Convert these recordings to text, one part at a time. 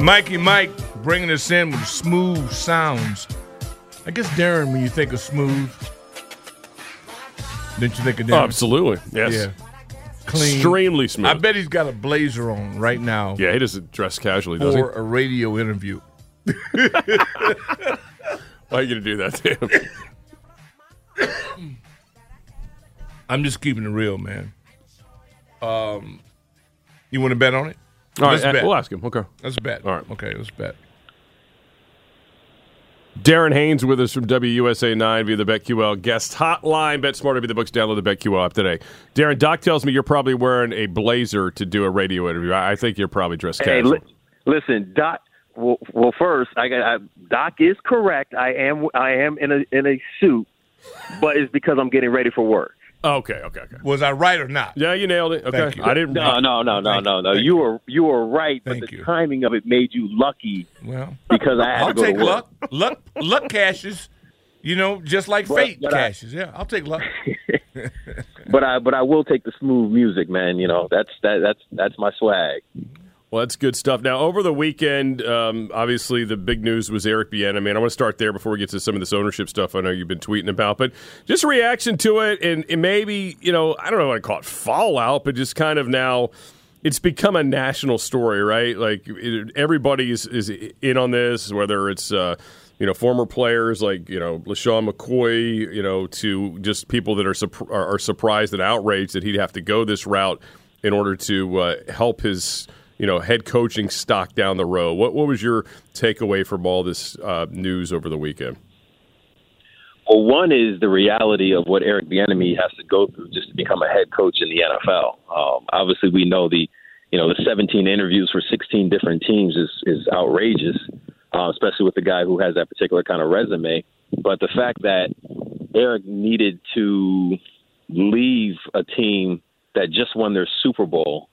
Mikey Mike bringing us in with smooth sounds. I guess Darren, when you think of smooth, didn't you think of Oh, Darren? absolutely. Yes. Yeah. Clean. Extremely smooth. I bet he's got a blazer on right now Yeah, he doesn't dress casually, does he? for a radio interview. Why are you going to do that to him? I'm just keeping it real, man. Um, you want to bet on it? All right, Let's uh, bet. we'll ask him. Okay. Let's bet. All right. Okay, let's bet. Darren Haynes with us from WUSA 9 via the BetQL guest hotline. Bet smarter, be the books. Download the BetQL app today. Darren, Doc tells me you're probably wearing a blazer to do a radio interview. I, I think you're probably dressed Hey, casual. li- listen, Doc. Well, well, first, I got I, Doc is correct. I am I am in a in a suit, but it's because I'm getting ready for work. Oh, okay, okay, okay. Was I right or not? Yeah, you nailed it. Okay. Thank you. I didn't. No, no, no, no, no, you. no. You were you were right, but Thank the you. timing of it made you lucky Well, because I had I'll to go take to work. luck. Luck, luck cashes. You know, just like But- fate but I- cashes. yeah, I'll take luck. But I but I will take the smooth music, man. You know that's that that's that's my swag. Well, that's good stuff. Now, over the weekend, um, obviously the big news was Eric Bieniemy. Man, I want to start there before we get to some of this ownership stuff. I know you've been tweeting about, but just reaction to it, and, and maybe you know, I don't know what to call it, fallout, but just kind of now. It's become a national story, right? Like it, everybody is, is in on this, whether it's uh, you know former players like you know LeSean McCoy, you know, to just people that are, are surprised and outraged that he'd have to go this route in order to uh, help his you know head coaching stock down the road. What what was your takeaway from all this uh, news over the weekend? Well, one is the reality of what Eric Bieniemy has to go through just to become a head coach in the NFL. Um, obviously, we know the you know the 17 interviews for 16 different teams is is outrageous, uh, especially with the guy who has that particular kind of resume. But the fact that Eric needed to leave a team that just won their Super Bowl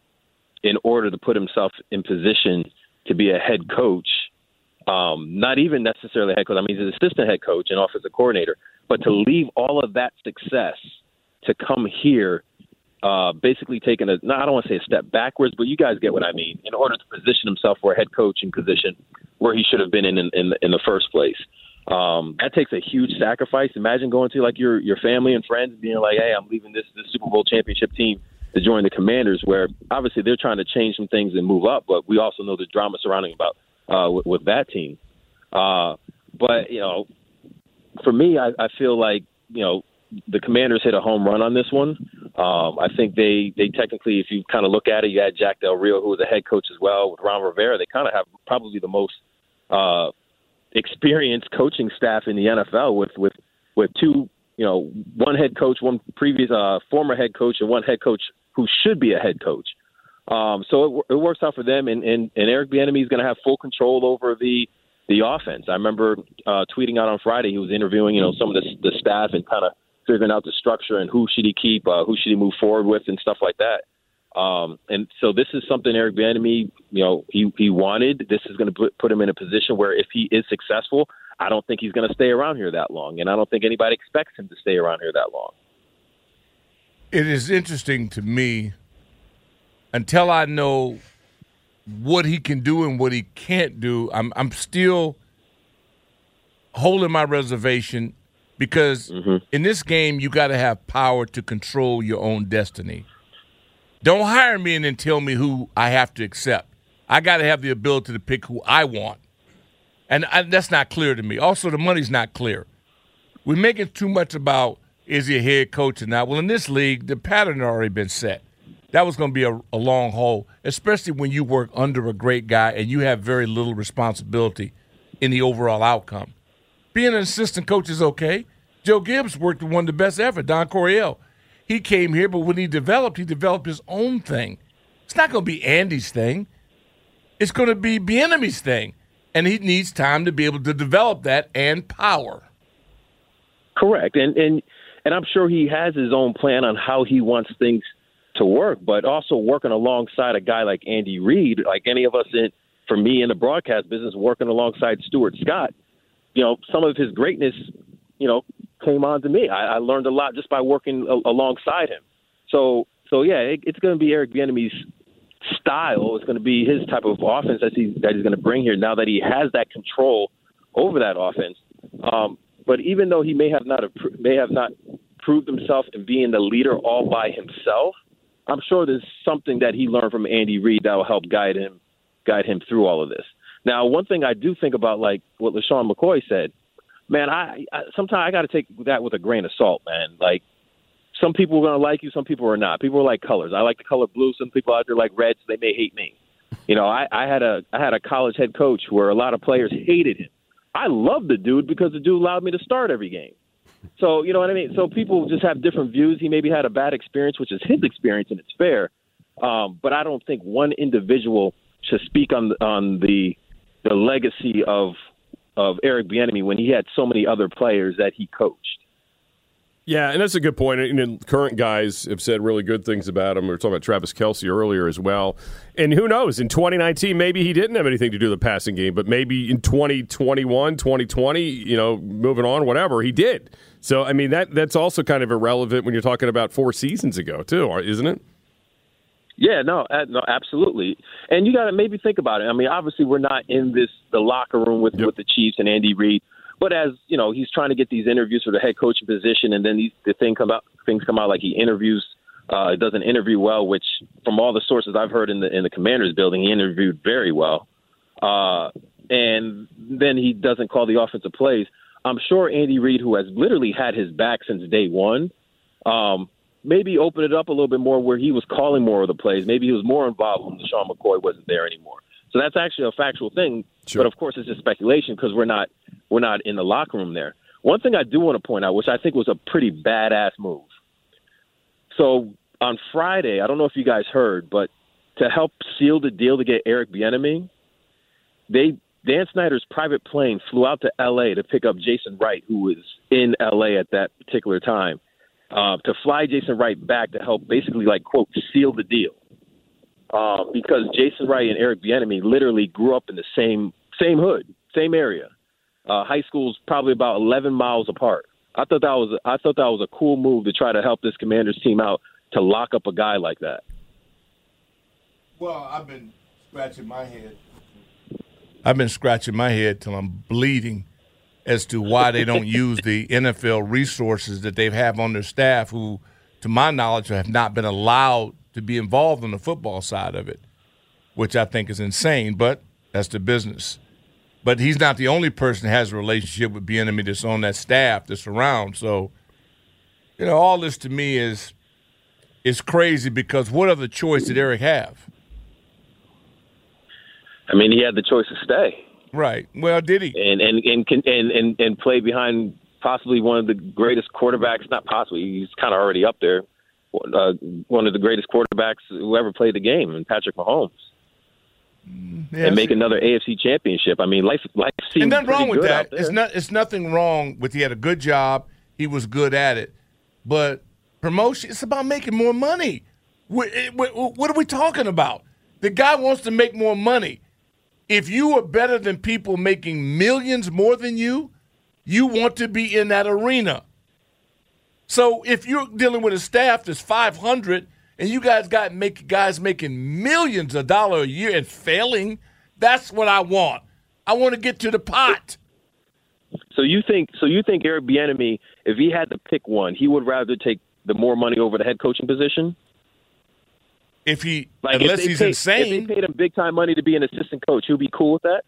in order to put himself in position to be a head coach um, not even necessarily head coach. I mean, he's an assistant head coach and offensive coordinator. But to leave all of that success to come here, uh, basically taking a, no, I don't want to say a step backwards, but you guys get what I mean, in order to position himself for a head coaching position where he should have been in in, in, in the first place. Um, that takes a huge sacrifice. Imagine going to like your your family and friends and being like, "Hey, I'm leaving this this Super Bowl championship team to join the Commanders," where obviously they're trying to change some things and move up, but we also know the drama surrounding about uh, with, with that team. Uh, but you know, for me, I, I feel like you know the Commanders hit a home run on this one. Um, I think they they technically, if you kind of look at it, you had Jack Del Rio, who was a head coach as well, with Ron Rivera. They kind of have probably the most uh, experienced coaching staff in the NFL with with with two, you know, one head coach, one previous uh, former head coach, and one head coach who should be a head coach. Um, so it, it works out for them, and, and, and Eric Bieniemy is going to have full control over the the offense. I remember uh, tweeting out on Friday he was interviewing, you know, some of the, the staff and kind of figuring out the structure and who should he keep, uh, who should he move forward with, and stuff like that. Um, and so this is something Eric Bieniemy, you know, he he wanted. This is going to put put him in a position where if he is successful, I don't think he's going to stay around here that long, and I don't think anybody expects him to stay around here that long. It is interesting to me until I know what he can do and what he can't do. I'm I'm still holding my reservation because mm-hmm. in this game you got to have power to control your own destiny. Don't hire me and then tell me who I have to accept. I got to have the ability to pick who I want, and I, that's not clear to me. Also, the money's not clear. We're making too much about is he a head coach or not. Well, in this league, the pattern had already been set. That was going to be a, a long haul, especially when you work under a great guy and you have very little responsibility in the overall outcome. Being an assistant coach is okay. Joe Gibbs worked with one of the best ever, Don Coryell. He came here, but when he developed, he developed his own thing. It's not going to be Andy's thing. It's going to be Bieniemy's thing, and he needs time to be able to develop that and power. Correct, and and and I'm sure he has his own plan on how he wants things to work, but also working alongside a guy like Andy Reid, like any of us in for me in the broadcast business, working alongside Stuart Scott. You know, some of his greatness, you know, came on to me. I, I learned a lot just by working a, alongside him. So, so yeah, it, it's going to be Eric Bieniemy's style. It's going to be his type of offense that he's that he's going to bring here. Now that he has that control over that offense, um, but even though he may have not may have not proved himself in being the leader all by himself, I'm sure there's something that he learned from Andy Reid that will help guide him guide him through all of this. Now, one thing I do think about, like what LeSean McCoy said, man, I, I sometimes I got to take that with a grain of salt, man. Like some people are going to like you, some people are not. People are like colors. I like the color blue. Some people out there like reds. They may hate me. You know, I, I had a I had a college head coach where a lot of players hated him. I love the dude because the dude allowed me to start every game. So you know what I mean. So people just have different views. He maybe had a bad experience, which is his experience, and it's fair. Um, but I don't think one individual should speak on on the the legacy of of Eric Bieniemy when he had so many other players that he coached. Yeah, and that's a good point. And current guys have said really good things about him. We were talking about Travis Kelce earlier as well. And who knows, in 2019, maybe he didn't have anything to do with the passing game, but maybe in 2021, 2020, you know, moving on, whatever, he did. So, I mean, that that's also kind of irrelevant when you're talking about four seasons ago, too, isn't it? Yeah, no, no, absolutely. And you got to maybe think about it. I mean, obviously, we're not in this the locker room with Yep. with the Chiefs and Andy Reid, but as you know, he's trying to get these interviews for the head coaching position, and then these the thing come out, things come out like he interviews, uh, doesn't interview well. Which, from all the sources I've heard in the in the Commanders building, he interviewed very well. Uh, and then he doesn't call the offensive plays. I'm sure Andy Reid, who has literally had his back since day one, um, maybe open it up a little bit more where he was calling more of the plays. Maybe he was more involved when Sean McCoy wasn't there anymore. So that's actually a factual thing. Sure. But of course, it's just speculation because we're not we're not in the locker room there. One thing I do want to point out, which I think was a pretty badass move. So on Friday, I don't know if you guys heard, but to help seal the deal to get Eric Bieniemy, they Dan Snyder's private plane flew out to L.A. to pick up Jason Wright, who was in L.A. at that particular time, uh, to fly Jason Wright back to help basically like quote seal the deal, uh, because Jason Wright and Eric Bieniemy literally grew up in the same same hood, same area. Uh, high schools probably about 11 miles apart. I thought that was I thought that was a cool move to try to help this Commanders team out to lock up a guy like that. Well, I've been scratching my head. I've been scratching my head till I'm bleeding as to why they don't use the NFL resources that they have on their staff, who, to my knowledge, have not been allowed to be involved on the football side of it, which I think is insane. But that's the business. But he's not the only person that has a relationship with Bieniemy that's on that staff that's around. So, you know, all this to me is is crazy because what other choice did Eric have? I mean, he had the choice to stay Right. Well, did he? and and and and and, and play behind possibly one of the greatest quarterbacks. Not possibly, he's kind of already up there. Uh, one of the greatest quarterbacks who ever played the game, and Patrick Mahomes, Yeah, and make another AFC championship. I mean, life life seems And nothing wrong with good that. It's not. It's nothing wrong with. He had a good job. He was good at it. But promotion. It's about making more money. What, eh, what, what are we talking about? The guy wants to make more money. If you are better than people making millions more than you, you want to be in that arena. So if you're dealing with a staff that's 500 and you guys got make guys making millions of dollars a year and failing, that's what I want. I want to get to the pot. So you think so you think Eric Bieniemy, if he had to pick one, he would rather take the more money over the head coaching position? If he, Like unless if he's paid, insane. If they paid him big time money to be an assistant coach, he'll be cool with that.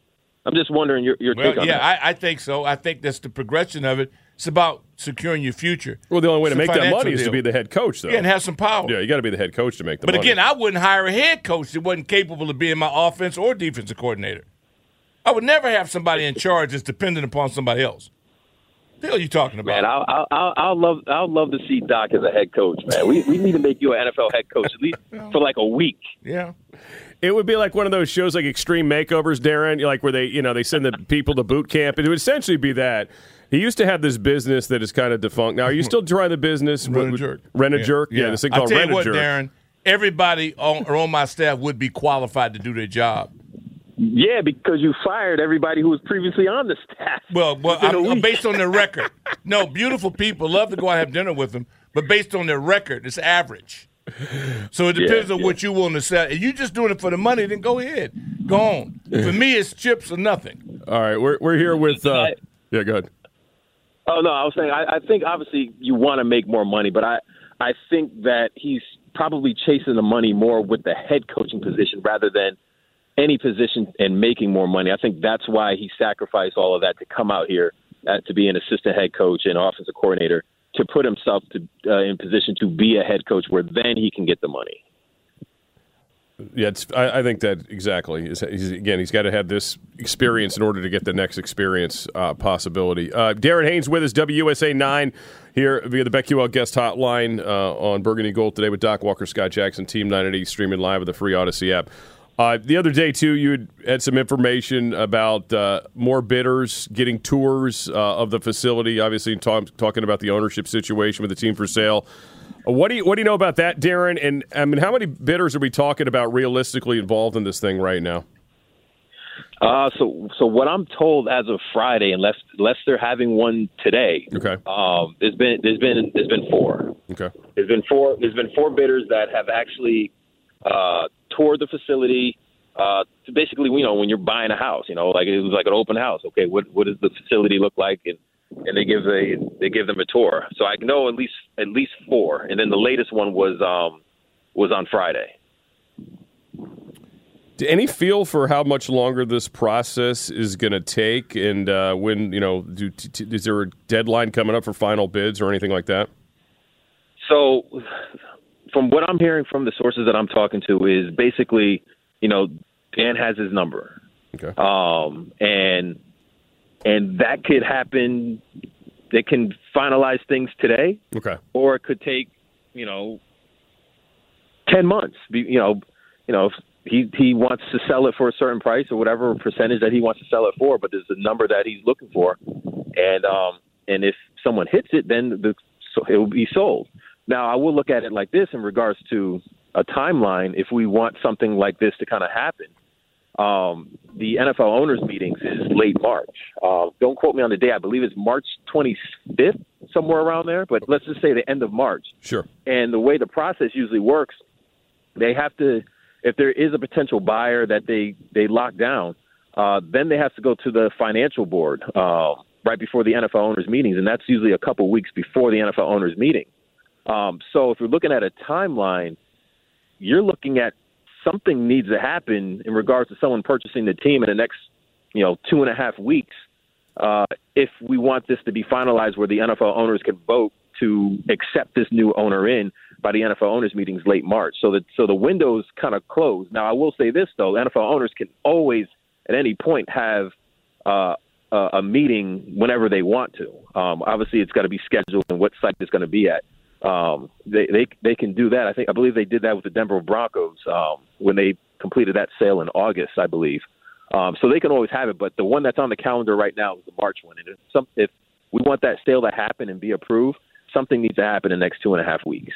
I'm just wondering your your well, take on yeah, that. I, I think so. I think that's the progression of it. It's about securing your future. Well, the only way to It's a make that financial money is to be the head coach, though. Yeah, and have some power. Yeah, you got to be the head coach to make the But money. But again, I wouldn't hire a head coach that wasn't capable of being my offense or defensive coordinator. I would never have somebody in charge that's dependent upon somebody else. The hell are you talking about? Man, I'll, I'll, I'll, I'll love, I'll love to see Doc as a head coach. Man, we, we need to make you an NFL head coach at least for like a week. yeah. It would be like one of those shows like Extreme Makeovers, Darren, like where they, you know, they send the people to boot camp. It would essentially be that. He used to have this business that is kind of defunct. Now, are you still trying the business? Rent a jerk. Rent a jerk? Yeah, this thing I'll called tell rent you a what, jerk. Darren. Everybody on, or on my staff would be qualified to do their job. Yeah, because you fired everybody who was previously on the staff. Well, well, Within a I'm, I'm based on their record. No, beautiful people love to go out and have dinner with them, but based on their record, it's average. So it depends Yeah, on yeah. what you want to sell. If you're just doing it for the money, then go ahead, go on. For me, it's chips or nothing. All right, we're, we're here with. Uh, yeah, go ahead. Oh no, I was saying I, I think obviously you want to make more money, but I I think that he's probably chasing the money more with the head coaching position rather than any position and making more money. I think that's why he sacrificed all of that to come out here uh, to be an assistant head coach and offensive coordinator to put himself to, uh, in position to be a head coach where then he can get the money. Yeah, I, I think that exactly. He's, again, he's got to have this experience in order to get the next experience uh, possibility. Uh, Darren Haynes with us, WUSA 9, here via the BetQL guest hotline uh, on Burgundy Gold today with Doc Walker, Scott Jackson, Team 980, streaming live with the free Audacy app. Uh, the other day, too, you had, had some information about uh, more bidders getting tours uh, of the facility. Obviously, talk, talking about the ownership situation with the team for sale. What do you What do you know about that, Darren? And I mean, how many bidders are we talking about realistically involved in this thing right now? Uh, so so what I'm told as of Friday, unless unless they're having one today, Okay. um, there's been there's been there's been four. Okay. There's been four. There's been four bidders that have actually uh, toured the facility. Uh, basically, you know, when you're buying a house, you know, like it was like an open house. Okay, what what does the facility look like? And and they give a they give them a tour. So I know at least at least four. And then the latest one was um was on Friday. Do any feel for how much longer this process is going to take, and uh, when you know, do, t- is there a deadline coming up for final bids or anything like that? So, from what I'm hearing from the sources that I'm talking to, is basically, you know, Dan has his number, Okay. um, and and that could happen. They can finalize things today, Okay. or it could take, you know, ten months. You know, you know, if he he wants to sell it for a certain price or whatever percentage that he wants to sell it for, but there's a number that he's looking for, and um, and if someone hits it, then the so it will be sold. Now, I will look at it like this in regards to a timeline. If we want something like this to kind of happen, um, the NFL owners meetings is late March. Uh, don't quote me on the day. I believe it's March 25th, somewhere around there. But let's just say the end of March. Sure. And the way the process usually works, they have to, if there is a potential buyer that they they lock down, uh, then they have to go to the financial board uh, right before the NFL owners meetings, and that's usually a couple weeks before the NFL owners meeting. Um, so if you're looking at a timeline, you're looking at something needs to happen in regards to someone purchasing the team in the next, you know, two and a half weeks. Uh, if we want this to be finalized, where the NFL owners can vote to accept this new owner in by the NFL owners meetings late March, so that so the window's kind of closed. Now, I will say this though: NFL owners can always, at any point, have uh, a, meeting whenever they want to. Um, obviously, it's got to be scheduled and what site it's going to be at. Um, they they they can do that. I think I believe they did that with the Denver Broncos um, when they completed that sale in August, I believe. Um, so they can always have it, but the one that's on the calendar right now is the March one. And if some if we want that sale to happen and be approved, something needs to happen in the next two and a half weeks.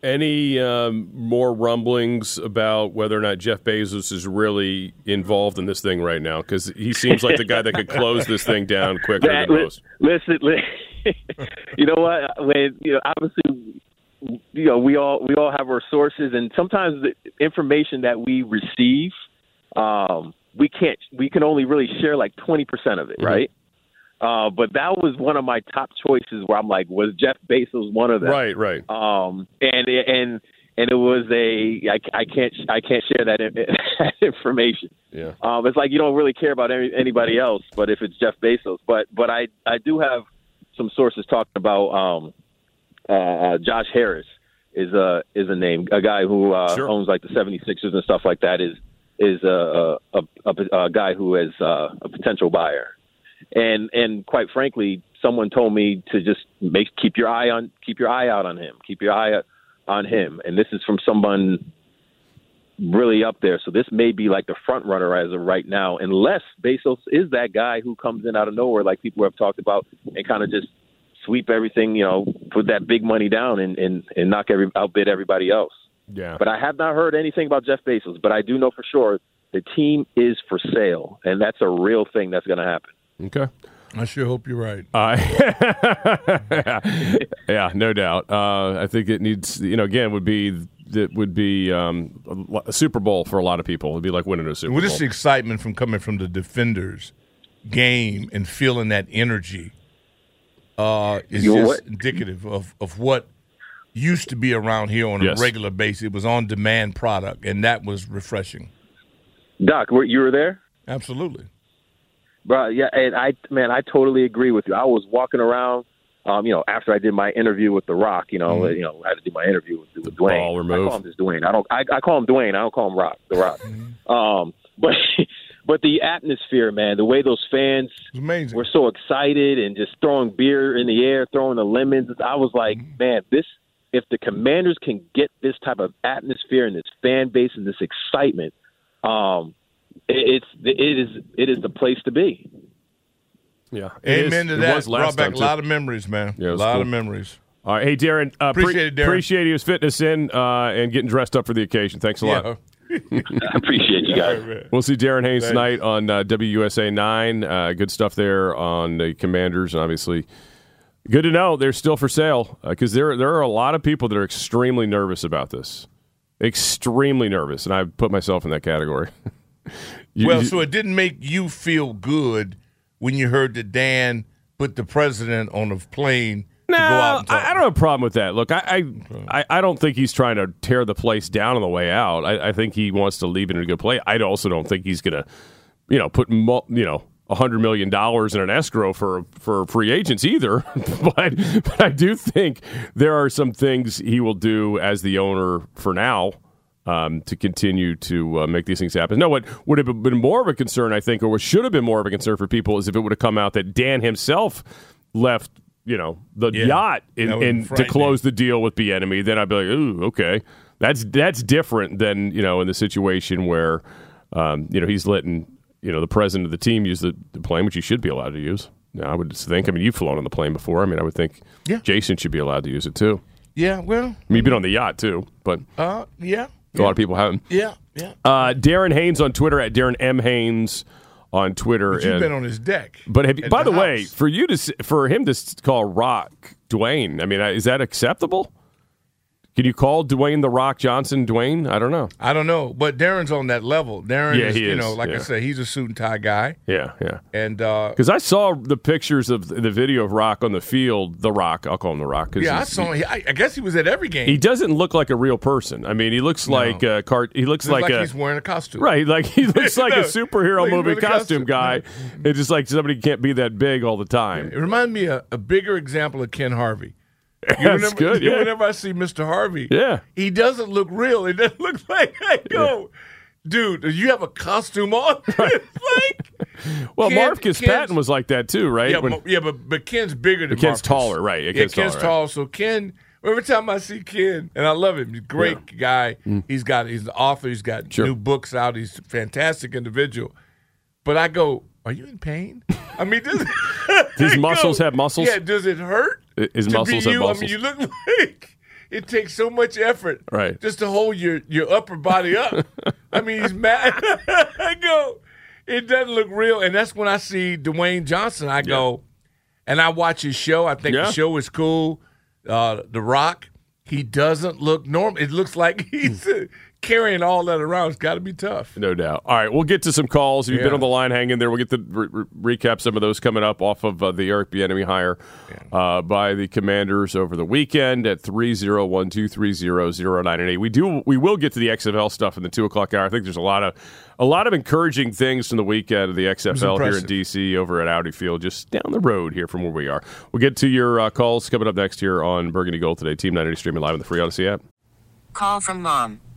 Any um, more rumblings about whether or not Jeff Bezos is really involved in this thing right now? Because he seems like the guy that could close this thing down quicker That- than most. Listen, li- you know what? When you know, obviously, you know, we all we all have our sources, and sometimes the information that we receive, um, we can't, we can only really share like twenty percent of it, right? Uh, but that was one of my top choices where I'm like, was Jeff Bezos one of them? Right, right. Um, and and and it was a I, I can't I can't share that, that information. Yeah. Um, it's like you don't really care about any, anybody else, but if it's Jeff Bezos, but but I I do have some sources talking about um, uh, Josh Harris is a is a name a guy who uh, Sure. owns like the 76ers and stuff like that is is a a, a, a, a guy who is uh, a potential buyer, and and quite frankly, someone told me to just make keep your eye on keep your eye out on him, keep your eye on him, and this is from someone really up there. So this may be like the front runner as of right now, unless Bezos is that guy who comes in out of nowhere, like people have talked about, and kind of just sweep everything, you know, put that big money down and and, and knock every outbid everybody else. Yeah. But I have not heard anything about Jeff Bezos. But I do know for sure the team is for sale, and that's a real thing that's going to happen. Okay. I sure hope you're right. Uh, yeah, no doubt. Uh, I think it needs, you know, again, would be that would be um, a, a Super Bowl for a lot of people. It'd be like winning a Super Well, Bowl. the excitement from coming from the defenders game and feeling that energy uh, is You know just what? indicative of, of what used to be around here on Yes. a regular basis. It was on demand product, and that was refreshing. Doc, were, you were there? Absolutely. Bro, yeah, and I, man, I totally agree with you. I was walking around, um, you know, after I did my interview with The Rock, you know, you know, I had to do my interview with, with Dwayne. Ball or I call him just Dwayne. I don't, I, I call him Dwayne. I don't call him Rock, The Rock. Um, but, but the atmosphere, man, the way those fans amazing. were so excited and just throwing beer in the air, throwing the lemons. I was like, man, this. If the Commanders can get this type of atmosphere and this fan base and this excitement, um, it, it's it is it is the place to be. Yeah. Amen is. to It that. was Brought back a lot of memories, man. Yeah, a lot cool. of memories. All right. Hey, Darren. Uh, pre- Appreciate it, Darren. Appreciate you fitting us in uh, and getting dressed up for the occasion. Thanks a lot. Yeah. I appreciate you guys. All right, man. We'll see Darren Haynes Thanks. tonight on uh, WUSA 9. Uh, good stuff there on the Commanders, and obviously, good to know they're still for sale because there, there are a lot of people that are extremely nervous about this. Extremely nervous, and I put myself in that category. You- well, you- so it didn't make you feel good when you heard that Dan put the president on a plane No, to go out and talk. I, I don't have a problem with that. Look, I, I, I, I don't think he's trying to tear the place down on the way out. I, I think he wants to leave it in a good place. I also don't think he's going to, you know, put you know a hundred million dollars in an escrow for for free agents either. but but I do think there are some things he will do as the owner for now. Um, to continue to uh, make these things happen. No, what would have been more of a concern, I think, or what should have been more of a concern for people, is if it would have come out that Dan himself left, you know, the Yeah. yacht in, in to close the deal with Bieniemy, then I'd be like, ooh, okay, that's that's different than you know in the situation where um, you know he's letting you know the president of the team use the, the plane, which he should be allowed to use. Now, I would think. I mean, you've flown on the plane before. I mean, I would think Yeah. Jason should be allowed to use it too. yeah, well, I mean, you've been on the yacht too, but uh, yeah, a lot of people haven't. yeah, yeah. Uh, Darren Haynes on Twitter at Darren M Haynes on Twitter. But you've and- been on his deck. but have you, by the, way, for you to for him to call Rock Dwayne, I mean, uh, is that acceptable? Can you call Dwayne the Rock Johnson Dwayne? I don't know. I don't know, but Darren's on that level. Darren Yeah, is, you is, know, like yeah. I said, he's a suit and tie guy, Yeah, yeah. and uh, Because I saw the pictures of the video of Rock on the field. The Rock, I'll call him the Rock. 'cause yeah, I saw. Him, I, guess he was at every game. He doesn't look like a real person. I mean, he looks like a cart. He looks Looks like, like, a he's wearing a costume, right. Like he looks like No, a superhero like movie costume costume. guy. It's just like somebody can't be that big all the time. It reminds me of a bigger example of Ken Harvey. You That's whenever, good. Yeah. Whenever I see Mr. Harvey, Yeah. he doesn't look real. He doesn't look like I go, dude. You have a costume on. it's like, Well, Marcus Ken's- Patton was like that too, right? yeah, When- but, yeah, but but Ken's bigger than Ken's Marcus. taller, right. Yeah, Yeah, Ken's Ken's, taller, tall. So Ken, every time I see Ken, and I love him, he's a great guy. He's got he's an author. He's got Mm. Sure. new books out. He's a fantastic individual. But I go, are you in pain? I mean, does, His I go, muscles have muscles? Yeah. Does it hurt? His to muscles be have you? muscles. I mean, you look like it takes so much effort, Right. just to hold your your upper body up. I mean, he's mad. I go, it doesn't look real, and that's when I see Dwayne Johnson. I go, and I watch his show. I think Yeah. the show is cool. Uh, the Rock. He doesn't look normal. It looks like he's uh, carrying all that around, it's got to be tough. No doubt. All right, we'll get to some calls. If you've been on the line, hang in there. We'll get to re- re- recap some of those coming up off of uh, the Eric Bieniemy hire uh, by the Commanders over the weekend at three zero one two three zero zero nine and eight. We do. We will get to the XFL stuff in the two o'clock hour. I think there's a lot of a lot of encouraging things from the weekend of the XFL here in. DC over at Audi Field, just down the road here from where we are. We'll get to your uh, calls coming up next here on Burgundy Gold today. Team 980 streaming live on the free Audacy app. Call from mom.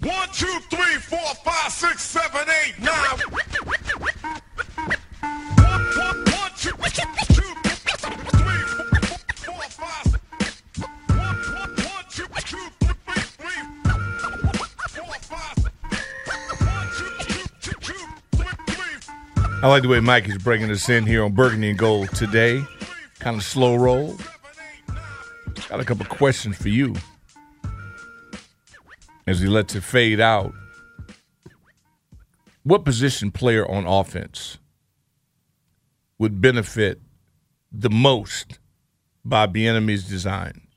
One, two, three, four, five, six, seven, eight, nine. One, one, one, two, two, three, four, four, five. One, one, one, two, two, three, three, four, five. One, two, two, two, two, three, three. I like the way Mike is bringing us in here on Burgundy and Gold today. Kind of slow roll. Got a couple questions for you as he lets it fade out. What position player on offense would benefit the most by Bieniemy's design?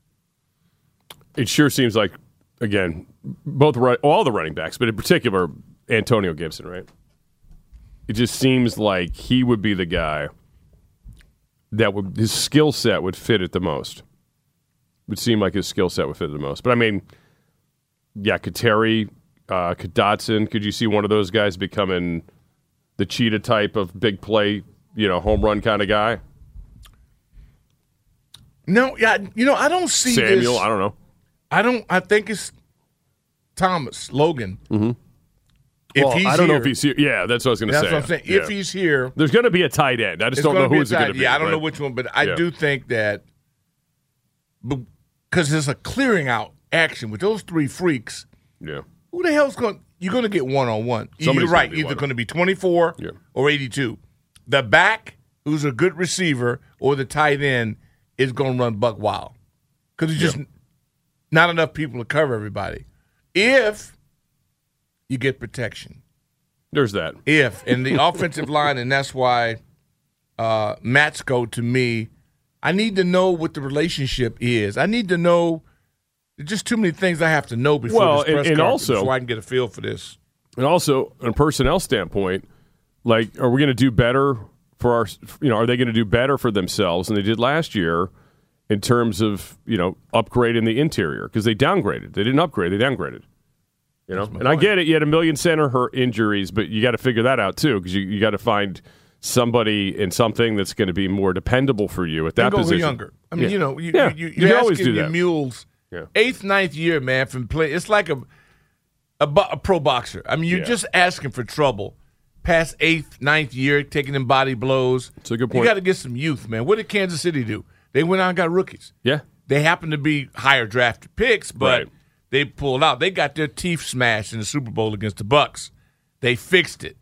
it sure seems like again both all the running backs, but in particular Antonio Gibson, right? It just seems like he would be the guy that would his skill set would fit it the most. Would seem like his skill set would fit it the most. But I mean, yeah, Kateri, uh, could Dotson, could you see one of those guys becoming the cheetah type of big play, you know, home run kind of guy? No, yeah, you know, I don't see Samuel, this- I don't know. I don't. I think it's Thomas Logan. Mm-hmm. If well, he's I don't know if he's here. Yeah, that's what I was going to That's say. what I'm saying. Yeah. If he's here, There's going to be a tight end. I just don't know who it's going to be. Yeah, I don't know which one, but I Yeah. do think that because there's a clearing out action with those three freaks. Yeah. Who the hell's going? You're going to get one on one. You're right. Either going to be 24 Yeah. or 82. The back, who's a good receiver, or the tight end is going to run buck wild because there's just not enough people to cover everybody. If you get protection, There's that. if and the offensive line, and that's why uh, Matsko to me, I need to know what the relationship is. I need to know. There's just too many things I have to know before Well, this press and- and conference also- before I can get a feel for this. And also, on a personnel standpoint, like, are we going to do better for our, you know, are they going to do better for themselves than they did last year in terms of, you know, upgrading the interior? Because they downgraded. They didn't upgrade, they downgraded. You know, and I get it. You had a million center hurt injuries, but you got to figure that out too, because you, you got to find somebody in something that's going to be more dependable for you at that and go position. younger. I mean, Yeah. you know, you, yeah. you, you, you can you're always asking do that. mules Yeah. eighth, ninth year, man, from play. It's like a a, bo- a pro boxer. I mean, you're Yeah. just asking for trouble. Past eighth, ninth year, taking them body blows. It's a good point. You got to get some youth, man. What did Kansas City do? They went out and got rookies. Yeah. They happened to be higher drafted picks, but Right. they pulled out. They got their teeth smashed in the Super Bowl against the Bucs. They fixed it.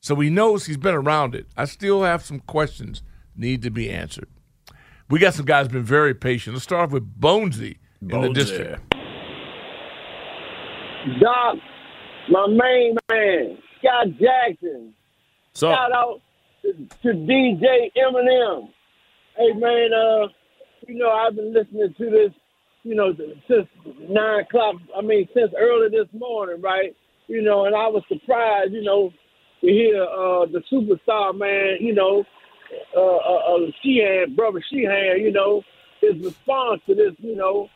So he knows he's been around it. I still have some questions need to be answered. We got some guys been very patient. Let's start off with Bonesy in the Bonesy. district. Doc, my main man, Scott Jackson. So- Shout out to, to DJ Eminem. Hey man, uh, you know I've been listening to this, you know, since nine o'clock. I mean, since early this morning, right? You know, and I was surprised, you know, to hear uh, the superstar man, you know, uh, uh, uh, Sheehan, brother Sheehan, you know, his response to this, you know,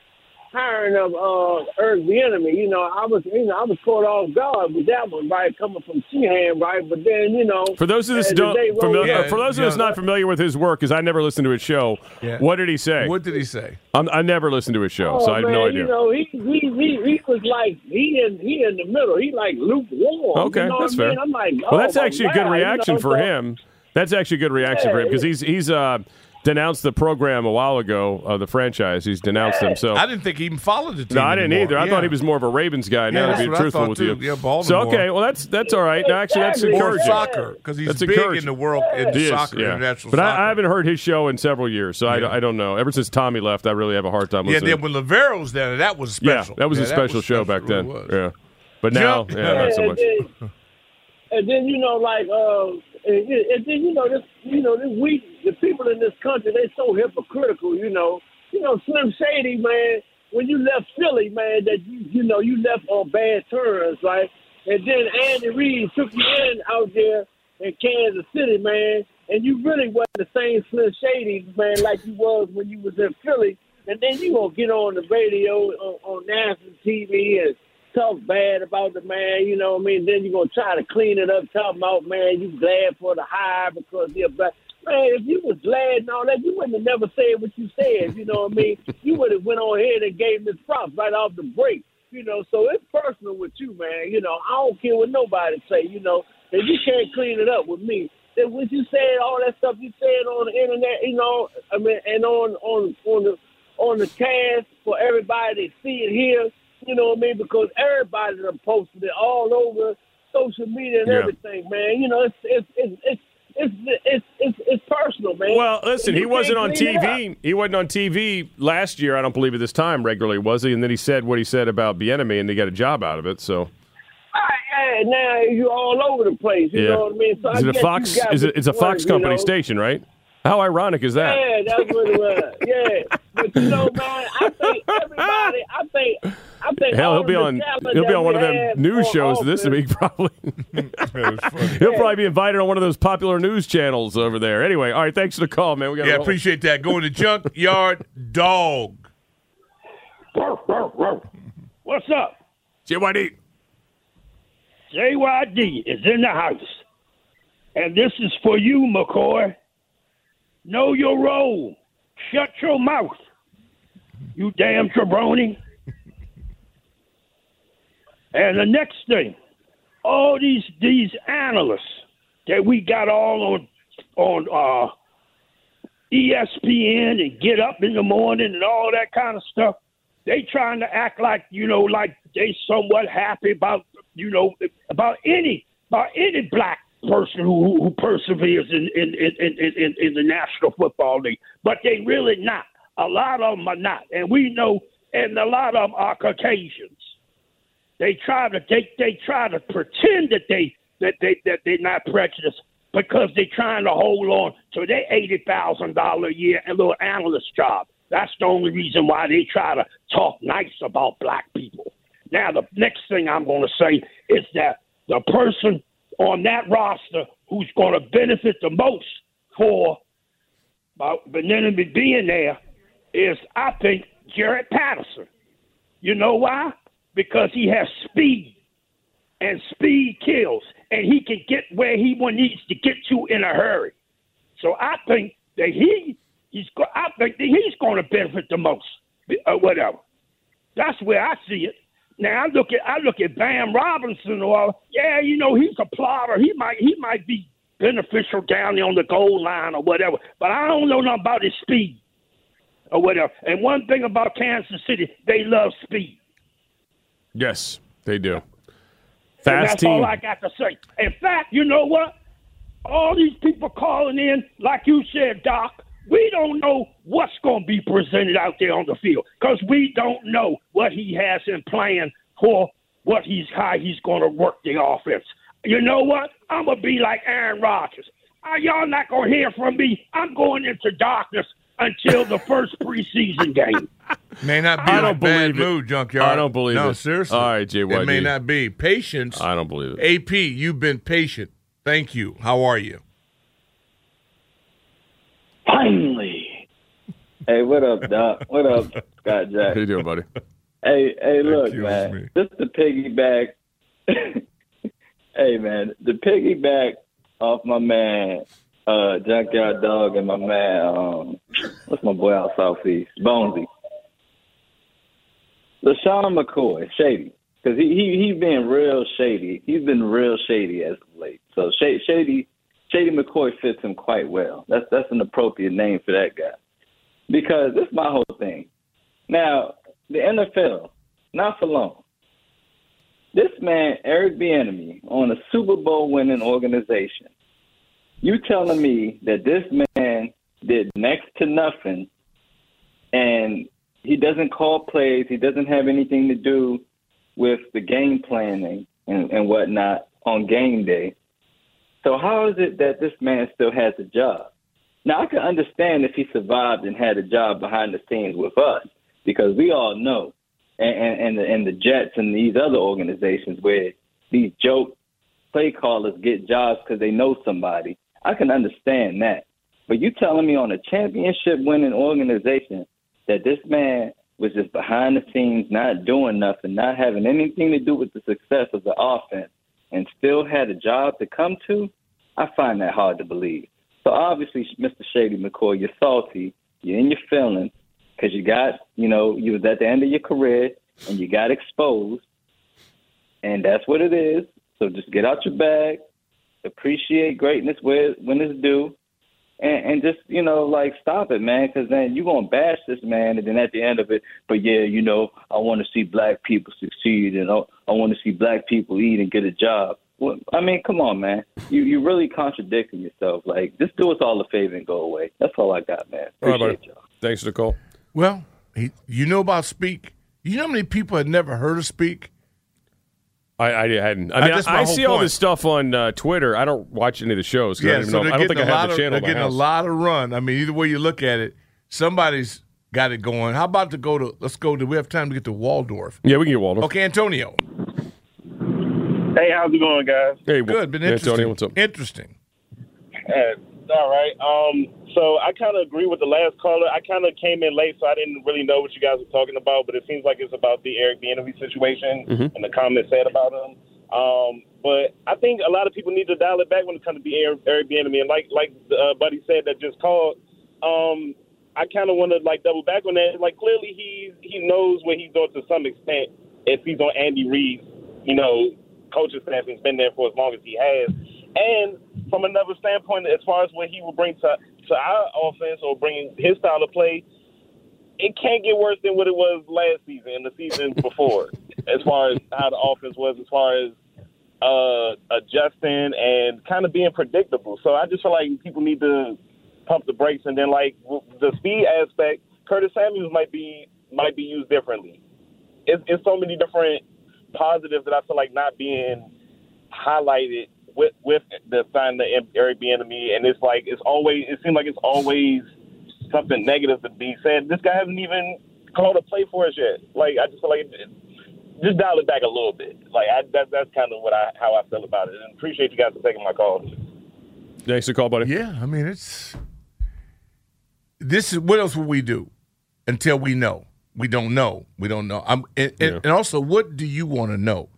hiring of uh, Eric Bieniemy. You know, I was, you know, I was caught off guard with that one, right, coming from Sheehan, right. But then, you know, For those of us as the don't day rolled familiar, on- for those of us not familiar with his work, because I never listened to his show. Yeah. What did he say? What did he say? I'm, I never listened to his show, Oh, so I have man, no idea. You know, he, he he he was like he in he in the middle. He like lukewarm. Okay, you know that's what I mean? fair. I'm like, well, oh, that's actually a good God, you reaction know, for so- him. That's actually a good reaction for him because he's he's uh, denounced the program a while ago, uh, the franchise. He's denounced them. So I didn't think he even followed the team. no, I didn't anymore. either. I Yeah. thought he was more of a Ravens guy. Yeah, Now, that's to be what I truthful thought, with too. you. Yeah, so Baltimore. okay, well that's that's all right. No, actually, that's Exactly. More encouraging. soccer because he's That's big encouraging. in the world in He is, soccer, yeah. international But soccer. I, I haven't heard his show in several years, so I, Yeah. I don't know. Ever since Tommy left, I really have a hard time yeah, listening. then when Loverro's there, that was special. Yeah, that was Yeah, a special was show special. back It then. really was. Yeah, but now, Jump. yeah, not so and much. Then, and then you know, like, uh, and, and then you know, this, you know, this we, the people in this country, they so hypocritical. You know, you know, Slim Shady, man. When you left Philly, man, that you, you know, you left on bad terms, right? And then Andy Reid took you in out there in Kansas City, man, and you really wasn't the same Slim Shady, man, like you was when you was in Philly. And then you gonna get on the radio on, on national TV and talk bad about the man, you know what I mean? Then you're gonna try to clean it up, talking about man, you glad for the hire because they're black. Man, if you was glad and all that, you wouldn't have never said what you said, you know what I mean? You would have went on ahead and gave this props right off the break. You know, so it's personal with you, man. You know, I don't care what nobody say, you know. If you can't clean it up with me, then what you said, all that stuff you said on the internet, you know, I mean, and on on on the on the cast for everybody to see and hear, you know what I mean? Because everybody done posted it all over social media and Yeah. everything, man. You know, it's it's it's it's it's it's it's, it's personal, man. Well, listen, he wasn't on clean it up- TV. He wasn't on TV last year. I don't believe at this time regularly, was he? And then he said what he said about Bieniemy, and he got a job out of it. So now you're all over the place. You yeah, know what I mean? So I is it a Fox? Is it? It's a Fox you company know. station, right? How ironic is that? Yeah, that's what it was. Yeah, but you know, man, I think everybody. I think. I think. Hell, all he'll be on. He'll be on one of them news on shows this offense- week, probably. he'll probably be invited on one of those popular news channels over there. Anyway, all right. Thanks for the call, man. We got Yeah, appreciate that. Going to junkyard dog. What's up? JYD. JYD is in the house. And this is for you, McCoy. Know your role. Shut your mouth. You damn jabroni. And the next thing, all these these analysts that we got all on on uh, ESPN and get up in the morning and all that kind of stuff. They trying to act like you know, like they somewhat happy about you know about any about any black person who, who perseveres in in, in, in, in the National Football League, but they really not. A lot of them are not, and we know, and a lot of them are Caucasians. They try to they they try to pretend that they that they that they're not prejudiced because they're trying to hold on to their eighty thousand dollar a year and little analyst job. That's the only reason why they try to talk nice about black people. Now the next thing I'm going to say is that the person on that roster who's going to benefit the most for Benjamin being there is I think Jared Patterson. You know why? Because he has speed, and speed kills, and he can get where he needs to get to in a hurry. So I think that he he's I think that he's going to benefit the most, uh, whatever. That's where I see it. Now I look at I look at Bam Robinson or yeah, you know he's a plotter. He might he might be beneficial down there on the goal line or whatever. But I don't know nothing about his speed or whatever. And one thing about Kansas City, they love speed. Yes, they do. Fast that's team. all I got to say. In fact, you know what? All these people calling in, like you said, Doc, we don't know what's going to be presented out there on the field because we don't know what he has in plan for what he's how he's going to work the offense. You know what? I'm gonna be like Aaron Rodgers. Uh, y'all not gonna hear from me. I'm going into darkness until the first preseason game. May not be I a don't bad believe it. mood, junkyard. I don't believe no, it. seriously. All right, JYD. It may not be patience. I don't believe it. AP, you've been patient. Thank you. How are you? Finally. Hey, what up, Doc? What up, Scott Jack? How you doing, buddy? Hey, hey, look, Excuse man. me. Just to piggyback. hey, man, the piggyback off my man, uh, Junkyard Dog, and my man, um, what's my boy out southeast, Bonesy. LeSean McCoy, shady, because he he he's been real shady. He's been real shady as of late. So shady, shady, shady McCoy fits him quite well. That's that's an appropriate name for that guy. Because this is my whole thing. Now, the NFL, not for long. This man, Eric Bieniemy, on a Super Bowl winning organization. You telling me that this man did next to nothing, and he doesn't call plays. He doesn't have anything to do with the game planning and, and whatnot on game day. So how is it that this man still has a job? Now I can understand if he survived and had a job behind the scenes with us, because we all know, and and, and the and the Jets and these other organizations where these joke play callers get jobs because they know somebody. I can understand that, but you telling me on a championship winning organization that this man was just behind the scenes, not doing nothing, not having anything to do with the success of the offense, and still had a job to come to, I find that hard to believe. So obviously, Mr. Shady McCoy, you're salty, you're in your feelings, because you got, you know, you was at the end of your career and you got exposed, and that's what it is. So just get out your bag, appreciate greatness where when it's due, and, and just you know like stop it, man. Because then you gonna bash this man, and then at the end of it, but yeah, you know I want to see black people succeed, and I, I want to see black people eat and get a job. Well, I mean, come on, man. You you really contradicting yourself. Like just do us all a favor and go away. That's all I got, man. All right, Appreciate buddy. y'all. Thanks for the call. Well, he, you know about Speak? You know how many people had never heard of Speak? I, I hadn't. I mean, that's I, I whole see all this stuff on uh, Twitter. I don't watch any of the shows. 'cause I Yeah, don't, so know, they're I don't getting think a I have lot the of channel. they're in my getting a lot of run. I mean, either way you look at it, somebody's got it going. How about to go to? Let's go to. We have time to get to Waldorf. Yeah, we can get Waldorf. Okay, Antonio. Hey, how's it going, guys? Hey, Good, been yeah, interesting. Tony, what's up? Interesting. Uh, all right. Um, so I kind of agree with the last caller. I kind of came in late, so I didn't really know what you guys were talking about. But it seems like it's about the Eric Bieniemy situation Mhm. and the comments said about him. Um, but I think a lot of people need to dial it back when it comes to the Eric, Eric Bieniemy. And like like uh, Buddy said that just called, um, I kind of want to like double back on that. Like clearly he he knows what he's doing to some extent. If he's on Andy Reid's, you know, coaching staff, he's been there for as long as he has. And from another standpoint, as far as what he will bring to to our offense or bringing his style of play, it can't get worse than what it was last season and the season before, as far as how the offense was, as far as uh, adjusting and kind of being predictable. So I just feel like people need to pump the brakes, and then like the speed aspect, Curtis Samuels might be might be used differently. It's, it's so many different positives that I feel like not being highlighted with with the sign the Eric Bieniemy, and it's like it's always it seems like it's always something negative to be said. This guy hasn't even called a play for us yet. Like I just feel like it, just dial it back a little bit. Like I, that, that's kind of what I how I feel about it. And appreciate you guys for taking my call. Thanks for the call, buddy. Yeah, I mean it's this is what else will we do until we know? We don't know. We don't know. I'm, and, and, and also, what do you want to know?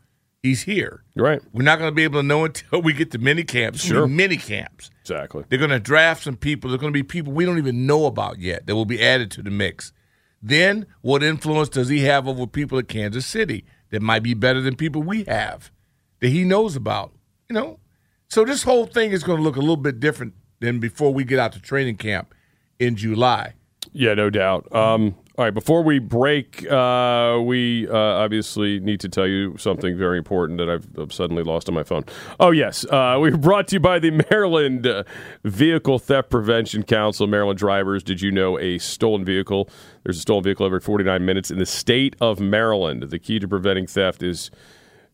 He's here. Right. We're not going to be able to know until we get to mini camps. Sure. mini camps. Exactly. They're going to draft some people. There's going to be people we don't even know about yet that will be added to the mix. Then, what influence does he have over people at Kansas City that might be better than people we have that he knows about. You know, so this whole thing is going to look a little bit different than before we get out to training camp in July. Yeah, no doubt. Um, all right, before we break, uh, we uh, obviously need to tell you something very important that I've suddenly lost on my phone. Oh, yes. Uh, we're brought to you by the Maryland Vehicle Theft Prevention Council. Maryland drivers, did you know a stolen vehicle? There's a stolen vehicle every 49 minutes in the state of Maryland. The key to preventing theft is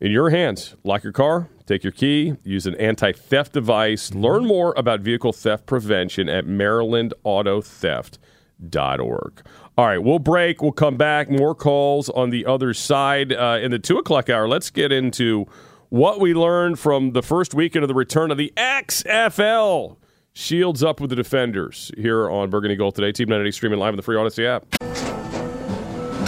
in your hands. Lock your car, take your key, use an anti theft device. Learn more about vehicle theft prevention at marylandautotheft.org. All right, we'll break. We'll come back. More calls on the other side. Uh, in the two o'clock hour, let's get into what we learned from the first weekend of the return of the XFL. Shields up with the defenders here on Burgundy Gold today. Team 980 streaming live on the free Audacy app.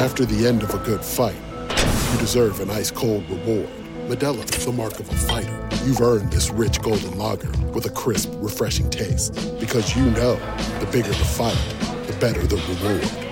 After the end of a good fight, you deserve an ice cold reward. Modelo is the mark of a fighter. You've earned this rich golden lager with a crisp, refreshing taste. Because you know the bigger the fight, the better the reward.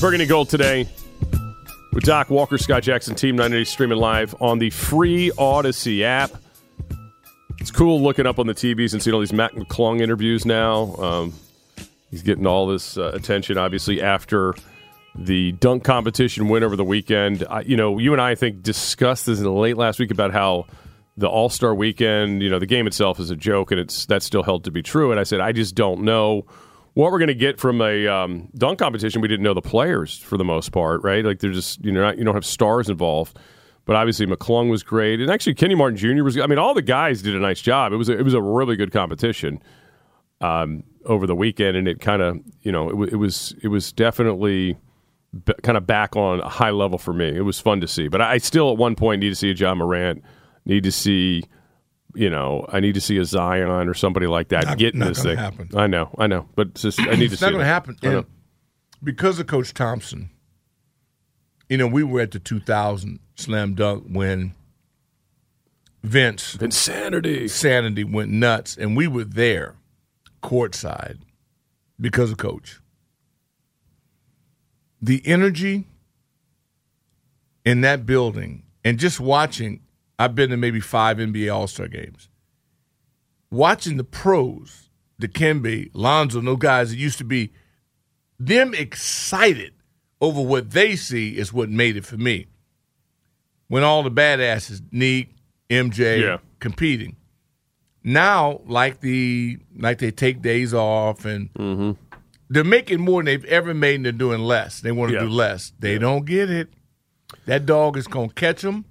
Burgundy Gold today with Doc Walker, Scott Jackson, Team 980 streaming live on the free Audacy app. It's cool looking up on the TVs and seeing all these Mac McClung interviews now. Um, he's getting all this uh, attention, obviously, after the dunk competition win over the weekend. I, you know, you and I, I think, discussed this late last week about how the All Star weekend, you know, the game itself is a joke, and it's that's still held to be true. And I said, I just don't know what we're going to get from a um, dunk competition. We didn't know the players for the most part, right? Like they're just you know not, you don't have stars involved. But obviously McClung was great, and actually Kenyon Martin Jr. was. I mean, all the guys did a nice job. It was a, it was a really good competition um, over the weekend, and it kind of you know it, it was it was definitely b- kind of back on a high level for me. It was fun to see, but I still at one point need to see a Ja Morant, need to see. You know, I need to see a Zion or somebody like that Not- getting not this thing. happen. I know, I know, but it's just I need to it's see. not going to happen. And because of Coach Thompson, you know, we were at the 2000 slam dunk when Vince Insanity Sanity went nuts, and we were there courtside because of Coach. The energy in that building, and just watching, I've been to maybe five NBA All Star games. Watching the pros, Dikembe, Lonzo, no guys that used to be them excited over what they see is what made it for me. When all the badasses, Nique, MJ, Yeah. competing. Now, like the like they take days off and Mm-hmm. they're making more than they've ever made and they're doing less. They want to Yeah. do less. They don't get it. That dog is gonna catch them.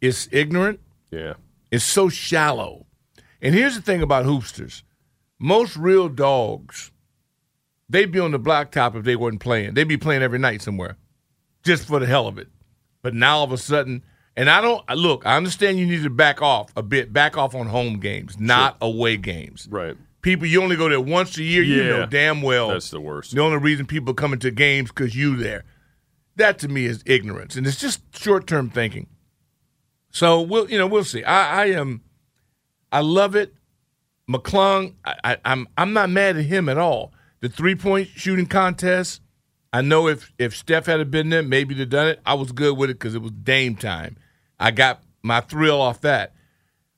It's ignorant. Yeah. It's so shallow. And here's the thing about hoopsters. Most real dogs, they'd be on the blacktop if they weren't playing. They'd be playing every night somewhere, just for the hell of it. But now all of a sudden, and I don't look. I understand you need to back off a bit, back off on home games, not away games. Right. People, you only go there once a year. You Yeah. know damn well That's the worst. The only reason people come into games because you there. That to me is ignorance, and it's just short term thinking. So we'll, you know, we'll see. I, I am, I love it. McClung, I, I, I'm, I'm not mad at him at all. The three point shooting contest. I know if if Steph had been there, maybe they'd done it. I was good with it because it was Dame time. I got my thrill off that.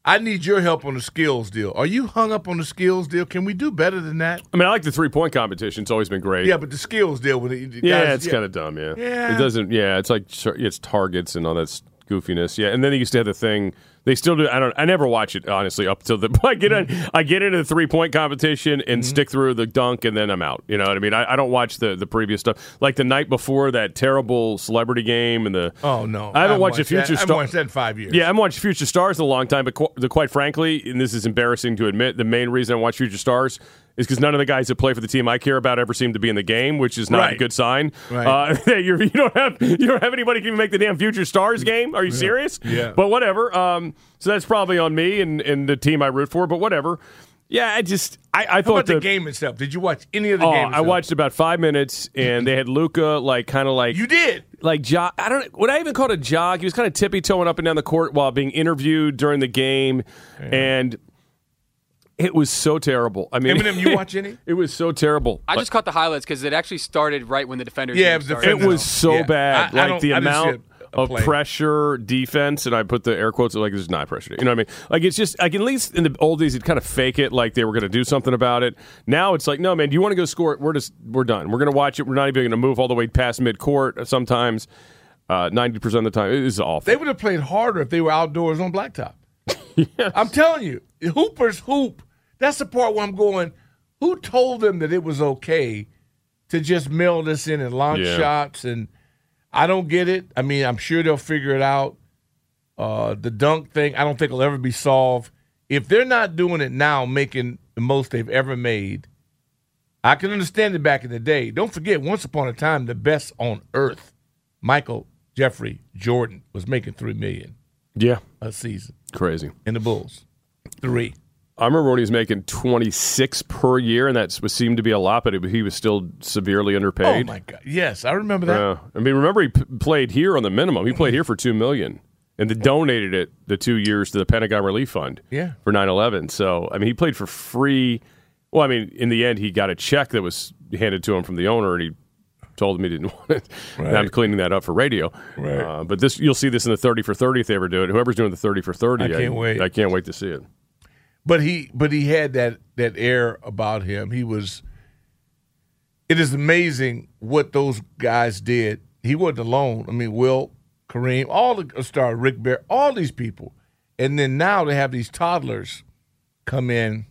I need your help on the skills deal. Are you hung up on the skills deal? Can we do better than that? I mean, I like the three point competition. It's always been great. Yeah, but the skills deal with it. yeah, guys- it's kind of dumb. Yeah. Yeah. it doesn't. Yeah, it's like it's targets and all that goofiness. Yeah, and then they used to have the thing. They still do. I don't. I never watch it honestly up till the. I get in. Mm-hmm. I get into the three point competition and mm-hmm. stick through the dunk, and then I'm out. You know what I mean? I, I don't watch the the previous stuff. Like the night before that terrible celebrity game and the. Oh no, I haven't watched the. Future I haven't Star. watched that in five years. Yeah, I haven't watched Future Stars in a long time, but qu- the, quite frankly, and this is embarrassing to admit, the main reason I watch Future Stars is because none of the guys that play for the team I care about ever seem to be in the game, which is not a good sign. Right. Uh, you're, you don't have you don't have anybody can make the damn Future Stars game. Are you serious? Yeah. But whatever. Um, so that's probably on me and, and the team I root for. But whatever. Yeah, I just I, I thought about the, the game itself? Did you watch any of the Oh, game? I watched about five minutes, and they had Luka like kind of like You did. like jog. I don't. Would I even call it a jog? He was kind of tippy toeing up and down the court while being interviewed during the game, and it was so terrible. I mean, Eminem, you watch any? it was so terrible. I just caught the highlights because it actually started right when the defenders. Yeah, it was started. It was so Yeah. bad. I- I like don't- the I didn't see amount a- a of play. pressure, defense, and I put the air quotes like this is not pressure. You know what I mean? Like it's just like at least in the old days, you'd kind of fake it like they were going to do something about it. Now it's like, no, man, do you want to go score? it? We're just we're done. We're going to watch it. We're not even going to move all the way past mid court. Sometimes uh, ninety percent of the time, it is awful. They would have played harder if they were outdoors on blacktop. I'm telling you, hoopers hoop. That's the part where I'm going. Who told them that it was okay to just mail this in and launch Yeah. shots? And I don't get it. I mean, I'm sure they'll figure it out. Uh, the dunk thing, I don't think will ever be solved. If they're not doing it now, making the most they've ever made, I can understand it back in the day. Don't forget, once upon a time, the best on earth, Michael Jeffrey Jordan, was making three million yeah, a season crazy. in the Bulls. Three. I remember when he was making twenty six per year, and that was, seemed to be a lot, but he was still severely underpaid. Oh my God! Yes, I remember that. Yeah, I mean, remember he p- played here on the minimum. He played here for two million, and then donated it the two years to the Pentagon Relief Fund. Yeah. for 9-11. So I mean, he played for free. Well, I mean, in the end, he got a check that was handed to him from the owner, and he told him he didn't want it. And I'm cleaning that up for radio. Right. Uh, but this, you'll see this in the thirty for thirty if they ever do it. Whoever's doing the thirty for thirty, I can't wait. I can't wait to see it. But he, but he had that that air about him. He was. It is amazing what those guys did. He wasn't alone. I mean, Will, Kareem, all the uh, star, Rick Barry, all these people, and then now they have these toddlers come in,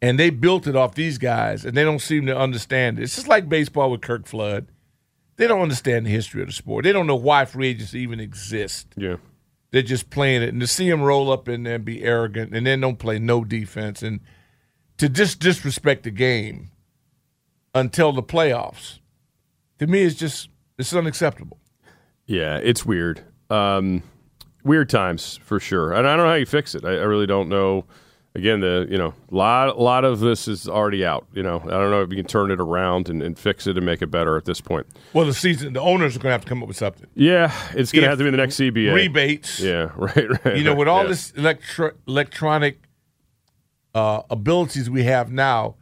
and they built it off these guys, and they don't seem to understand it. It's just like baseball with Curt Flood. They don't understand the history of the sport. They don't know why free agency even exists. Yeah. They're just playing it, and to see him roll up in there and be arrogant, and then don't play no defense, and to just disrespect the game until the playoffs, to me, it's just it's unacceptable. Yeah, it's weird. Um, weird times for sure, and I don't know how you fix it. I, I really don't know. Again, the you know lot a lot of this is already out. You know, I don't know if you can turn it around and, and fix it and make it better at this point. Well, the season, the owners are going to have to come up with something. Yeah, it's going to have to be the next CBA rebates. Yeah, right, right. You know, with all yeah. this electro- electronic uh, abilities we have now,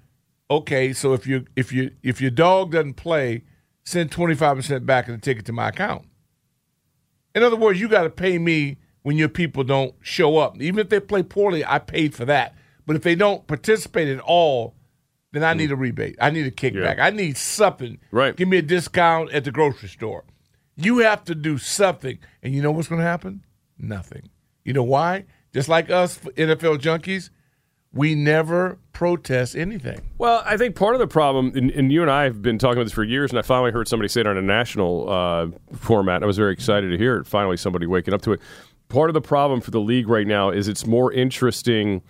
okay, so if you if you if your dog doesn't play, send twenty five percent back in the ticket to my account. In other words, you got to pay me when your people don't show up. Even if they play poorly, I paid for that. But if they don't participate at all, then I need a rebate. I need a kickback. I need something. Right. Give me a discount at the grocery store. You have to do something. And you know what's going to happen? Nothing. You know why? Just like us NFL junkies, we never protest anything. Well, I think part of the problem, and, and you and I have been talking about this for years, and I finally heard somebody say it on a national uh, format. I was very excited to hear it. Finally, somebody waking up to it. Part of the problem for the league right now is it's more interesting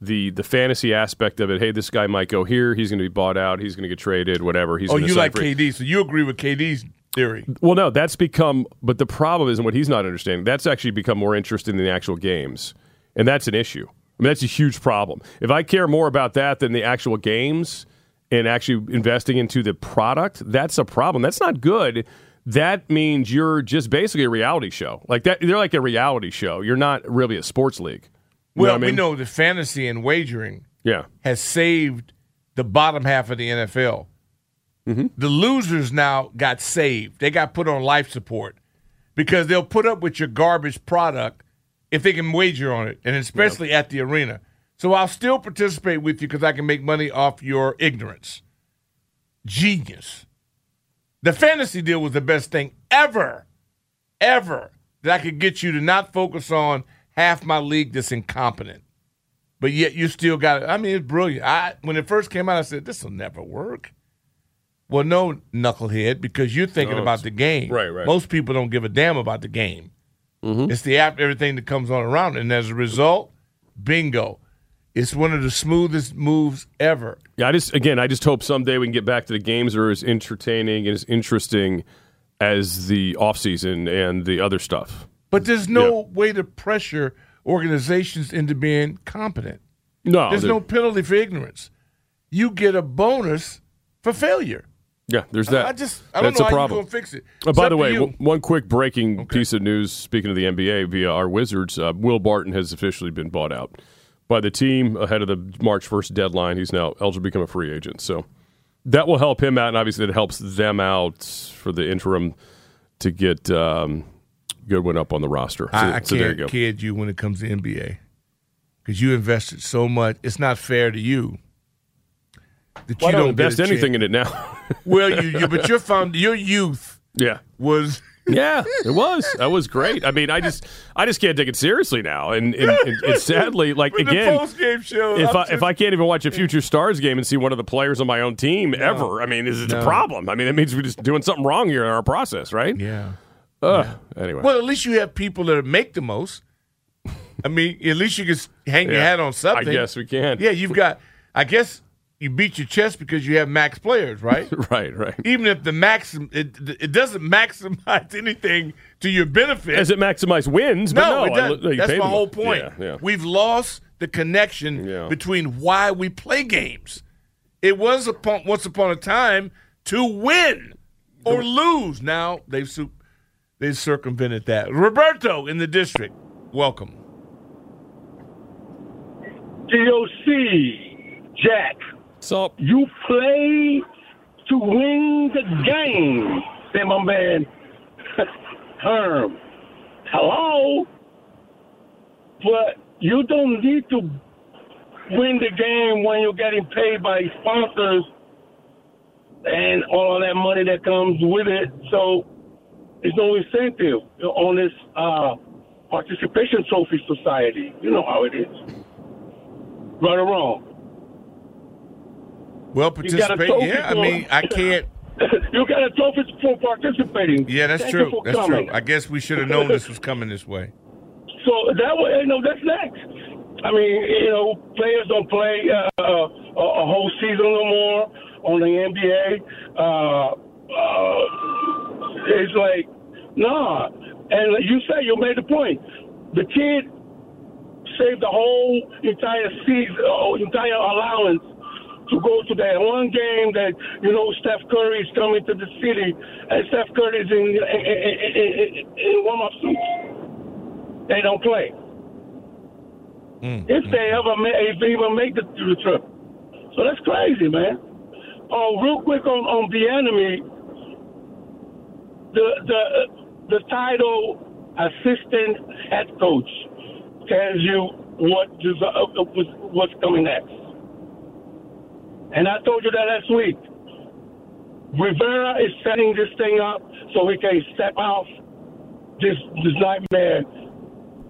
the the fantasy aspect of it. Hey, this guy might go here. He's going to be bought out. He's going to get traded. Whatever. He's oh, you like free. KD, so you agree with KD's theory. Well, no, that's become. But the problem is, and what he's not understanding, that's actually become more interesting than the actual games, and that's an issue. I mean, that's a huge problem. If I care more about that than the actual games and actually investing into the product, that's a problem. That's not good. That means you're just basically a reality show. Like that, they're like a reality show. You're not really a sports league. You Well, what I we know that fantasy and wagering Yeah. has saved the bottom half of the NFL. Mm-hmm. The losers now got saved. They got put on life support because they'll put up with your garbage product if they can wager on it, and especially at the arena. So I'll still participate with you because I can make money off your ignorance. Genius. The fantasy deal was the best thing ever, ever that I could get you to not focus on half my league that's incompetent. But yet you still got it. I mean, it's brilliant. I when it first came out, I said, This will never work. Well, no, knucklehead, because you're thinking No, about the game. right, right. Most people don't give a damn about the game. Mm-hmm. It's the app, everything that comes on around. it. And as a result, bingo. It's one of the smoothest moves ever. Yeah, I just again, I just hope someday we can get back to the games that are as entertaining and as interesting as the offseason and the other stuff. But there's no way to pressure organizations into being competent. No, there's no penalty for ignorance. You get a bonus for failure. Yeah, there's that. I just I don't That's know a how problem. gonna fix it. Uh, by the way, w- one quick breaking piece of news. Speaking of the NBA, via our Wizards, uh, Will Barton has officially been bought out by the team ahead of the March 1st deadline. He's now eligible to become a free agent. So that will help him out, and obviously it helps them out for the interim to get um, Goodwin up on the roster. So, I, I so there you can't go. kid you when it comes to NBA because you invested so much. It's not fair to you that Well, you don't don't invest anything in it now. well, you, you but your found your youth yeah was yeah it was that was great i mean i just i just can't take it seriously now and and, and, and sadly like With again show, if I'm I, just- if I can't even watch a future stars game and see one of the players on my own team ever i mean is it No. a problem i mean that means we're just doing something wrong here in our process right yeah Ugh. anyway Well, at least you have people that make the most. I mean, at least you can hang your hat on something. I guess we can. Yeah, you've got. I guess you beat your chest because you have max players, right? right right Even if the max, it, it doesn't maximize anything to your benefit. As it maximize wins, but no, it doesn't. no, you That's pay my them. whole point. Yeah, yeah. We've lost the connection between why we play games. It was upon, once upon a time to win or lose. Now they've su- they've circumvented that. Roberto in the district, welcome. DOC, Jack. So you play to win the game. Say my man Herm. Hello? But you don't need to win the game when you're getting paid by sponsors and all that money that comes with it. So there's no incentive on this uh, participation trophy society. You know how it is. Right or wrong? Well, participate. Yeah, I mean, I can't. you got a trophy for participating. Yeah, that's Thank true. That's coming. true. I guess we should have known this was coming this way. So that way, you know, that's next. I mean, you know, players don't play uh, a, a whole season no more on the NBA. Uh, uh, it's like, nah. And you say you made the point. The kid saved the whole entire season, uh, entire allowance to go to that one game that you know Steph Curry is coming to the city, and Steph Curry is in in, in, in, in warm-up suits. They don't play. If they ever make, if they even make the, the trip, so that's crazy, man. Oh, real quick on on Bieniemy, the the the title assistant head coach tells you what is, uh, what's coming next. And I told you that last week. Rivera is setting this thing up so he can step out this this nightmare.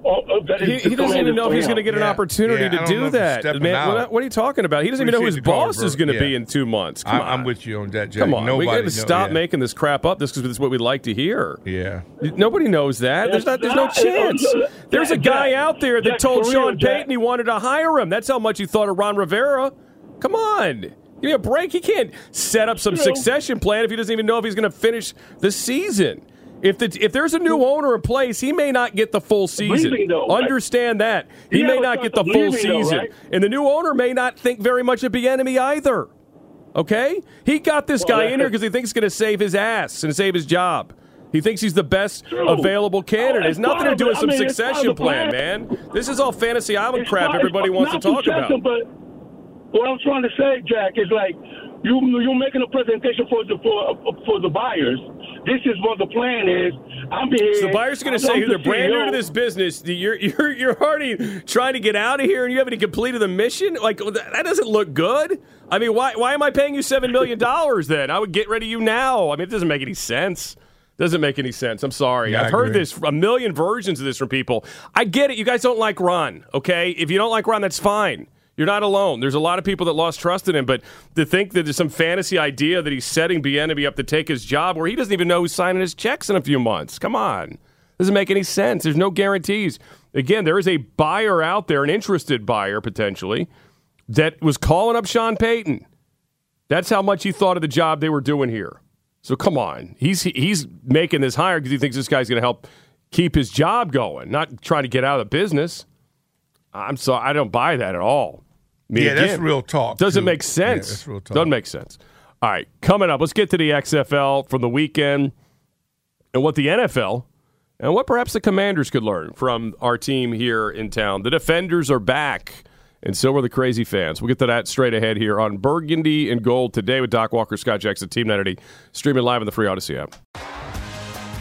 Oh, oh, He, he doesn't even know if he's going to get an opportunity Yeah, to don't do know if he's that. Man, what, what are you talking about? He doesn't even know who his Appreciate the call, boss bro. is going to be in two months. Come I, on. I'm with you on that, Jack. Come on, Nobody we got to stop yeah. making this crap up. This because it's what we like to hear. Yeah, nobody knows that. There's not. There's no chance. There's a guy out there that told Sean Payton he wanted to hire him. That's how much he thought of Ron Rivera. Come on, give me a break. He can't set up some True. succession plan if he doesn't even know if he's going to finish the season. If the if there's a new owner in place, he may not get the full season. Though, right? Understand that he Yeah, may not get the full leaving, though, season, right? and the new owner may not think very much of Bieniemy either. Okay, he got this Well, guy in here because he thinks he's going to save his ass and save his job. He thinks he's the best True. available candidate. Oh, It's nothing to do with some I mean, succession plan, plan. man. This is all fantasy island It's crap not- everybody wants to talk about. But what I'm trying to say, Jack, is like you you're making a presentation for the for for the buyers. This is what the plan is. I'm here. So the buyers are going to say who they're brand new to this business. You're you're you're already trying to get out of here, and you haven't completed the mission. Like that that doesn't look good. I mean, why why am I paying you seven million dollars then? I would get rid of you now. I mean, it doesn't make any sense. Doesn't make any sense. I'm sorry. Yeah, I I've heard this a million versions of this from people. I get it. You guys don't like Ron, okay? If you don't like Ron, that's fine. You're not alone. There's a lot of people that lost trust in him, but to think that there's some fantasy idea that he's setting Bieniemy up to take his job where he doesn't even know who's signing his checks in a few months. Come on. Doesn't make any sense. There's no guarantees. Again, there is a buyer out there, an interested buyer potentially, that was calling up Sean Payton. That's how much he thought of the job they were doing here. So come on, he's he's making this hire because he thinks this guy's going to help keep his job going, not trying to get out of the business. I'm sorry, I don't buy that at all. Mean, Yeah, that's real talk, Doesn't too. make sense. Yeah, that's real talk. Doesn't make sense. All right, coming up, let's get to the XFL from the weekend and what the NFL and what perhaps the Commanders could learn from our team here in town. The Defenders are back, and so are the Crazy fans. We'll get to that straight ahead here on Burgundy and Gold today with Doc Walker, Scott Jackson, Team 980, streaming live on the Free Audacy app.